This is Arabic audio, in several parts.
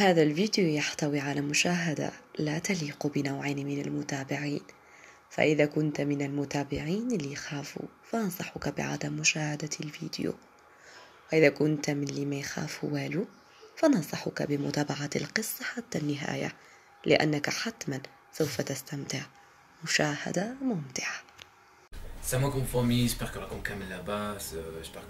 هذا الفيديو يحتوي على مشاهدة لا تليق بنوعين من المتابعين. فإذا كنت من المتابعين اللي يخافوا فأنصحك بعدم مشاهدة الفيديو. وإذا كنت من اللي ما يخافوا والو فننصحك بمتابعة القصة حتى النهاية لأنك حتما سوف تستمتع. مشاهدة ممتعة. السلام عليكم فامي كو راكم كامل لاباس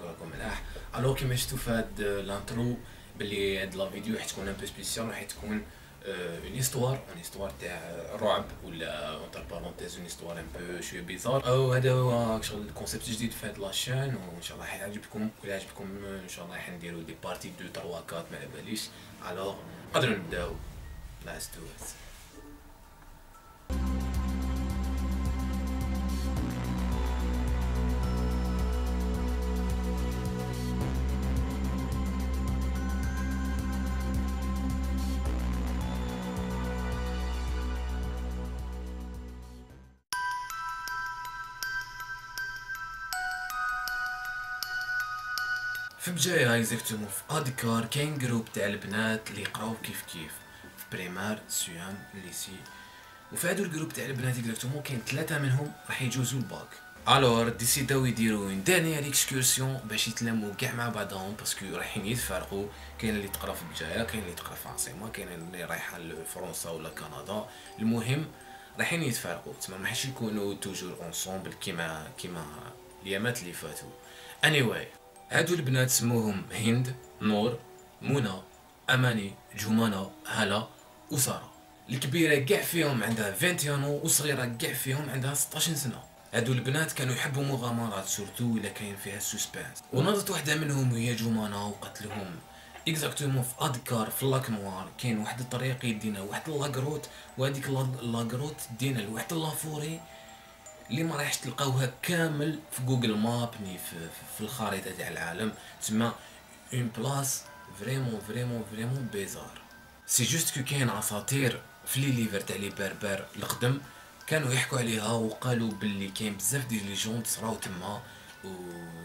que راكم ملاح alors كيما شفتو في هاد l'intro بلي هاد la vidéo راح تكون un peu spéciale راح تكون une histoire une histoire تاع رعب ولا entre parenthèses une histoire un peu شوية bizarre أو هذا هو شغل concept جديد في هاد la chaîne وإن شاء الله راح يعجبكم ولا يعجبكم إن شاء الله راح نديرو des parties deux 3 4 ما على باليش. alors نقدروا نبداو. let's go في بجاية exactement في ادكار كاين groupe تاع البنات اللي يقراو كيف كيف. في première troisième lycée وفي هادو ال groupe تاع البنات exactement كاين ثلاثة منهم راح يجوزو ال bac. alors ديسيداو يديرو une dernière excursion باش يتلموا كاع مع بعضهم parce que رايحين يتفارقوا كاين اللي تقرا في بجاية كاين اللي تقرا في عاصمة كاين اللي رايحة لفرنسا ولا كندا. المهم رايحين يتفارقوا تما ما راحش يكونوا toujours ensemble كيما كيما اليامات اللي فاتوا. Anyway هادو البنات سموهم هند نور منى أماني جمانة هلا وسارة الكبيرة كاع فيهم عندها 21 وصغيرة كاع فيهم عندها 16 سنة. هادو البنات كانوا يحبوا مغامرات surtout إلا كاين فيها suspense ونضت وحده منهم وهي جمانة وقتلهم. exactement في ادكار في Lac Noir كاين واحد الطريق يدينا واحد la grotte وهذيك la grotte دينا لواحد la forêt اللي ما رايحش تلقاوها كامل في Google Maps ni في, في الخريطة تاع العالم. تسمى une place vraiment vraiment vraiment bizarre c'est juste que كاين اساطير في les livres تاع les berbères القدم كانوا يحكوا عليها وقالوا باللي كاين بزاف des légendes صراو تما و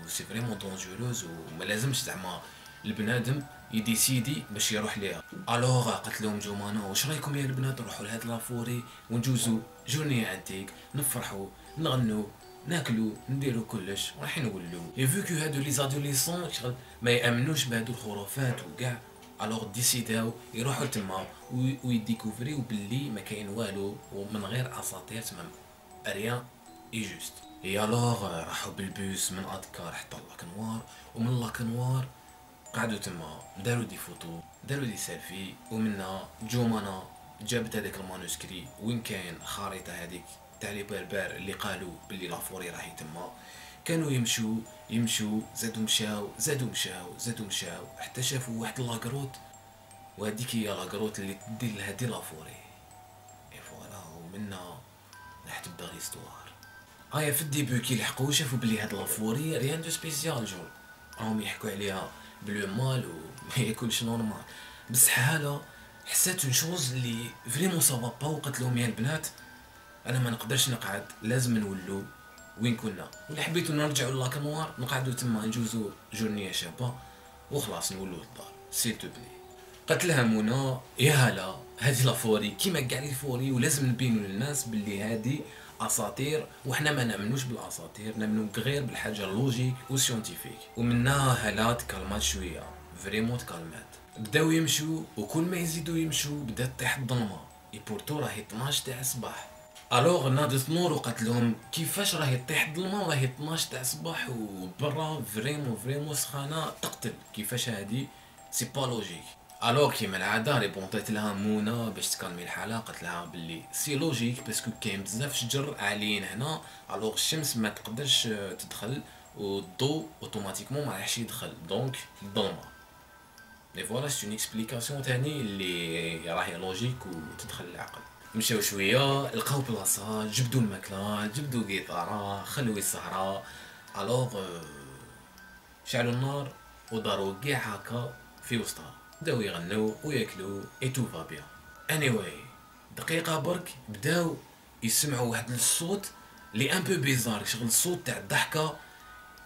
c'est vraiment dangereuse وما لازمش زعما البنادم يديسيدي باش يروح ليها. alors قالت لهم جومانا واش رايكم يا البنات نروحوا لهاد la forêt ونجوزو journée عندك نفرحوا. نغنوا ناكلوا نديروا كلش راح نولوا et vu que هادو les adolescents شغل ما يأمنوش بهادو الخرافات وكاع. alors ديسيداو يروحوا تما ويديكوفريو باللي ما كاين والو ومن غير أساطير تما y a rien et juste et alors راحوا بالبوس من ادكار حتى Lac Noir ومن Lac Noir قعدوا تما داروا des photos داروا des selfies. ومنها جومانا جابت هذاك ال manuscrit. وين كاين خريطة هذيك؟ تاع les berbères اللي قالوا باللي la forêt راهي تما. كانوا يمشوا يمشوا زادوا مشاو زادوا مشاو زادوا مشاو حتى شافوا واحد la grotte. وهذيك هي la grotte اللي تدي لهادي la forêt. et voilà ومنا راح تبدا l'histoire هيا في ال début كي لحقوا شافوا بلي هاد la forêt rien de spécial juste راهم يحكوا عليها plus mal و كلش normal بصح هلا حسات chose اللي vraiment ça va pas وقالت لهم يا البنات. أنا ما نقدرش نقعد لازم نولو. وين كنا؟ ولا حبيتو نرجعوا Lac Noir نقعدوا تما نجوزو journée شابه وخلاص نولو للدار s'il te plaît قالت لها منى. يا هلا. هذه la forêt كيما كاع les forêts ولازم نبينو للناس باللي هذه أساطير وحنا ما نأمنوش بالأساطير نأمنو غير بالحاجة logique و scientifique ومنها هلا تكلمات شوية. vraiment تكلمات. بداو يمشوا وكل ما يزيدوا يمشوا بدات تطيح الظلمه et pourtant راهي 12 تاع الصباح alors ناضت نور وقالت لهم كيفاش راهي طيح الظلمة؟ راهي 12 تاع الصباح وبرا. vraiment vraiment سخانة تقتل. كيفاش هادي؟ c'est pas logique alors كيما العادة ريبونطيت لها مونا باش تكلمي الحالة قالت لها باللي c'est logique parce que كاين بزاف شجر عاليين هنا. alors الشمس ما تقدرش تدخل والضوء automatiquement ما راحش يدخل. donc الظلمه et voilà c'est une explication تاني اللي راهي logique وتدخل العقل. مشاو شوية لقاو بلاصة جبدوا الماكلة جبدوا قيطاره خلوي السهره alors شعلوا النار وداروا كاع هكا في وسطها. بداو يغنوا وياكلوا et tout va bien واي دقيقة برك بداو يسمعوا واحد الصوت لي un peu bizarre شغل الصوت تاع الضحكة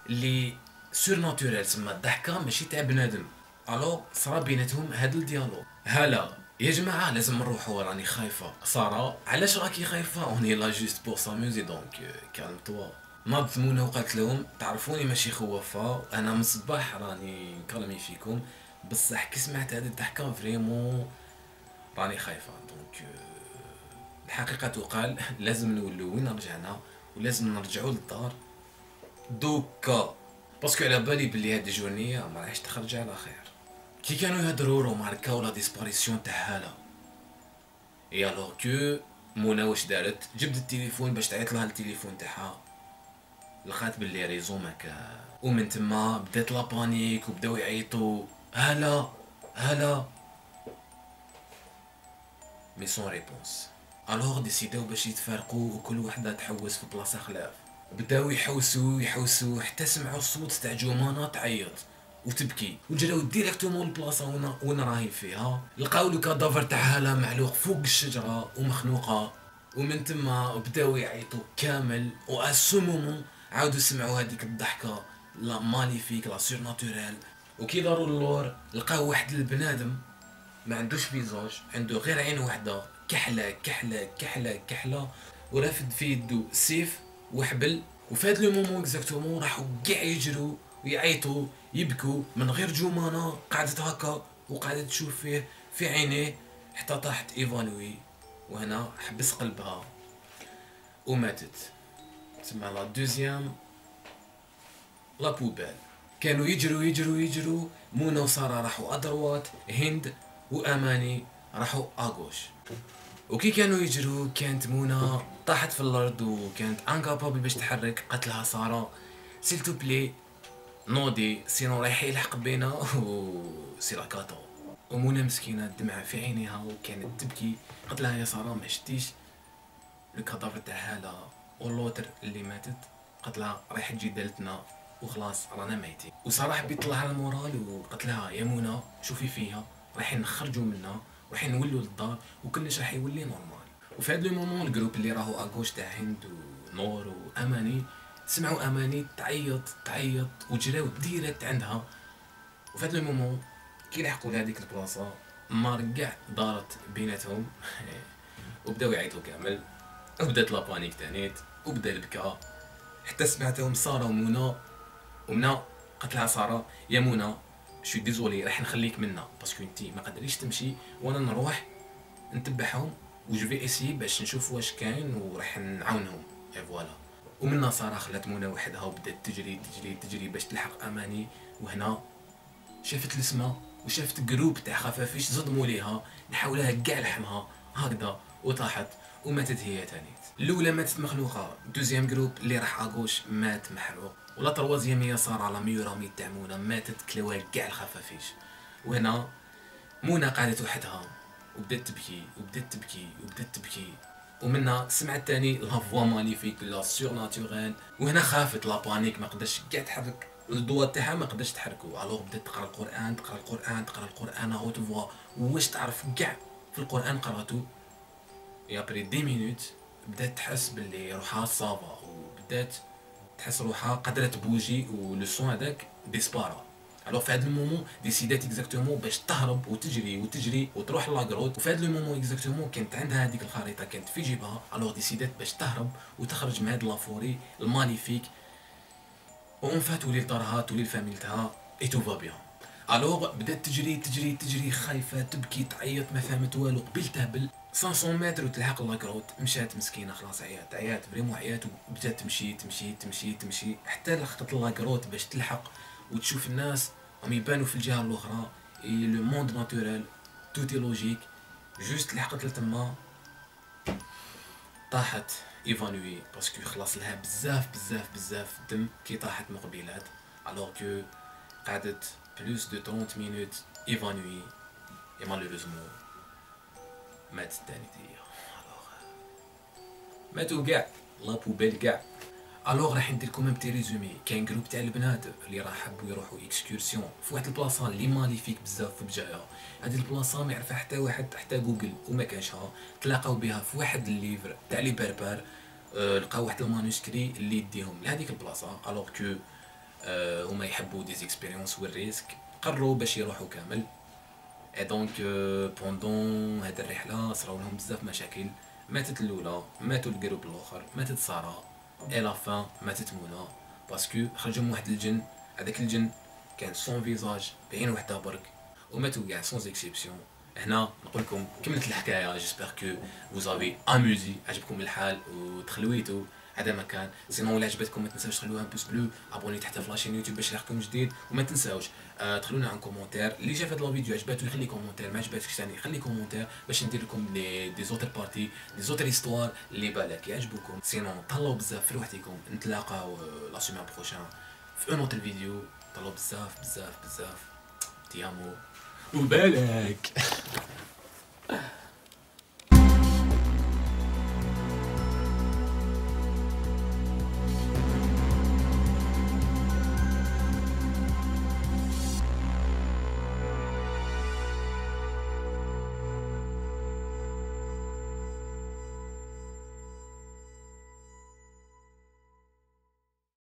اللي surnaturelle تسمى الضحكة ماشي تاع بنادم. alors صرا بيناتهم هاد ال dialogue هلا. يا جماعة لازم نروحو راني خايفة. سارة علاش راكي خايفة؟ on est là juste pour s'amuser donc calme-toi. ناضت منى وقالت لهم تعرفوني ماشي خوافة أنا من الصباح راني نكلمي فيكم بصح كي سمعت هاد الضحكة vraiment راني خايفة. donc الحقيقة تقال لازم نولو وين رجعنا ولازم نرجعو للدار. دوكا parce que على بالي بلي هاد ال journée ما راحش تخرج على خير. كي كانوا يهدروا remarqu او la disparition تاع هالة et alors que منى واش دارت جبدت التليفون باش تعيط لها التليفون تاعها لقات بلي réseau ماكا ومن تما بدات la panique وبداو يعيطوا هالة هالة mais sans réponse alors décid او باش يتفارقوا وكل وحده تحوس في بلاصه خلاف بداو يحوسوا يحوسوا حتى سمعوا الصوت تاع جمانة تعيط وتبكي وجراو directement البلاصة وين وين راهي فيها. لقاو le cadavre تاع هاله معلوق فوق الشجرة ومخنوقة ومن تما بداو يعيطوا كامل. au moment عاودوا سمعوا هذيك الضحكة la maléfique la surnaturelle وكي داروا اللور لقاو واحد البنادم ما عندوش visage عنده غير عين وحدة. كحلة كحلة كحلة كحلة. ورافد في يدو سيف وحبل. وفي هاد le moment exactement راحوا كاع يجروا ويعيطوا يبكوا من غير جمانة قعدت هكا وقعدت تشوف فيه في عينيه حتى طاحت évanouie وهنا حبس قلبها وماتت. تسمى la deuxième la peuple كانوا يجروا يجروا يجروا منى وسارة راحوا à droite هند وأماني راحوا à gauche. وكي كانوا يجروا كانت منى طاحت في الأرض وكانت incapable باش تحرك قالت لها ساره s'il te plaît نوضي sinon رايح يلحق بينا et c'est la cata ومنى مسكينة الدمعه في عينيها وكانت تبكي. قلت لها يا سارة ما شفتيش. le cadavre تاع هاله و l'autre اللي ماتت. قلت لها رايح تجي دالتنا وخلاص رانا ميتين. وصراحة حبيت طلع على ال moral وقلت لها يا منى شوفي فيها. رايحين نخرجوا منها. ورايحين نولوا للدار وكلش راح يولي normal وفي هذا ال moment ال groupe اللي راهو à gauche تاع هند ونور وأماني سمعوا أماني تعيط تعيط وجراو direct عندها. وفي هذا ال moment كي لحقوا لهذيك البلاصة النار كاع دارت بيناتهم. وبداو يعيطوا كامل. وبدات la panique تانيت وبدا البكاء حتى سمعتهم سارة ومنى ومنى قالت لها سارة. يا منى je suis désolée راح نخليك منا. parce que انت ما قدريش تمشي وأنا نروح نتبعهم و je vais essayer باش نشوف واش كاين وراح نعاونهم. et voilà ومنا ساره خلات منى وحدها وبدات تجري تجري تجري باش تلحق أماني. وهنا شافت السما وشافت groupe تاع خفافيش صدموا ليها نحاولها كاع لحمها. هكذا وطاحت وماتت هي تاني. الأولى ماتت مخنوقة deuxième groupe اللي راح à gauche مات محروق و la troisième هي سارة la meilleure amie تاع منى ماتت كلاوها كاع الخفافيش. وهنا منى قعدت وحدها وبدات تبكي وبدات تبكي وبدات تبكي. ومنها سمعت تاني la voix maléfique la surnaturelle وهنا خافت la panique ما قدرش كاع تحرك الضوء تاعها ما قدرش تحركو. alors بدات تقرأ القرآن تقرأ القرآن تقرأ القرآن haute voix واش تعرف كاع في القرآن قرأتو؟ et après dix minutes بدات تحس باللي روحها ça va وبدات تحس روحها قدرت bouger و le son هذاك disparaît alors في هذا ال moment décid ات exactement باش تهرب وتجري وتجري وتروح la grotte وفي هذا ال moment exactement كانت عندها هذيك الخريطة كانت في جيبها. alors décid ات باش تهرب وتخرج من هاد la forêt ال maléfique. en fait تولي لدارها تولي لفاميلتها et tout va bien alors بدات تجري تجري تجري خايفة تبكي تعيط ما فهمت والو قبل تهبل 500 متر وتلحق la grotte مشات مسكينة خلاص عيات عيات vraiment عيات. وبدات تمشي تمشي تمشي تمشي حتى لحقت la grotte باش تلحق وتشوف الناس راهم يبانوا في الجهة الأخرى le monde naturel tout est logique juste لحقت لتما طاحت évanouie parce que خلاص لها بزاف بزاف بزاف دم كي طاحت مقبلات alors que قعدت plus de 30 minutes évanouie et malheureusement ماتت تاني هي ماتوا كاع la peuple كاع. alors راح ندير لكم petit résumé كاين groupe تاع البنات اللي راح حبوا يروحوا excursion في واحد البلاصه اللي maléfique بزاف في بجايه هذه البلاصه ما يعرفها حتى واحد حتى جوجل وما كانشها تلاقاو بها في واحد ال livre تاع les berbères لقاو واحد ال manuscrit اللي يديهم لهذيك البلاصه alors que هما يحبوا des expériences وال risque قرروا باش يروحوا كامل et donc pendant هاد الرحله صراو لهم بزاف مشاكل ماتت الاولى ماتوا ال groupe الآخر ماتت ساره et à la fin ماتت منى parce que خرجهم واحد الجن هذاك الجن كان sans visage بعين وحده برك. وماتوا كاع sans exception هنا نقول لكم كملت الحكاية. j'espère que vous avez amusé عجبكم الحال وتخلعتو هذا مكان. sinon الا عجبتكم ما تنساوش تخلوها pouce bleu abonnez تحت في la chaîne يوتيوب باش يلحقكم جديد وما تنساوش آه تخلونا un commentaire اللي جا في هذا الفيديو عجباتو يخلي commentaire ما عجباتكش ثاني خلي commentaire باش ندير لكم des des autres parties des autres histoires اللي بالك يعجبوكم. sinon تهلاو بزاف في روحكم. نتلاقاو la semaine prochaine في une autre vidéo تهلاو بزاف بزاف بزاف. te amo. وبالك.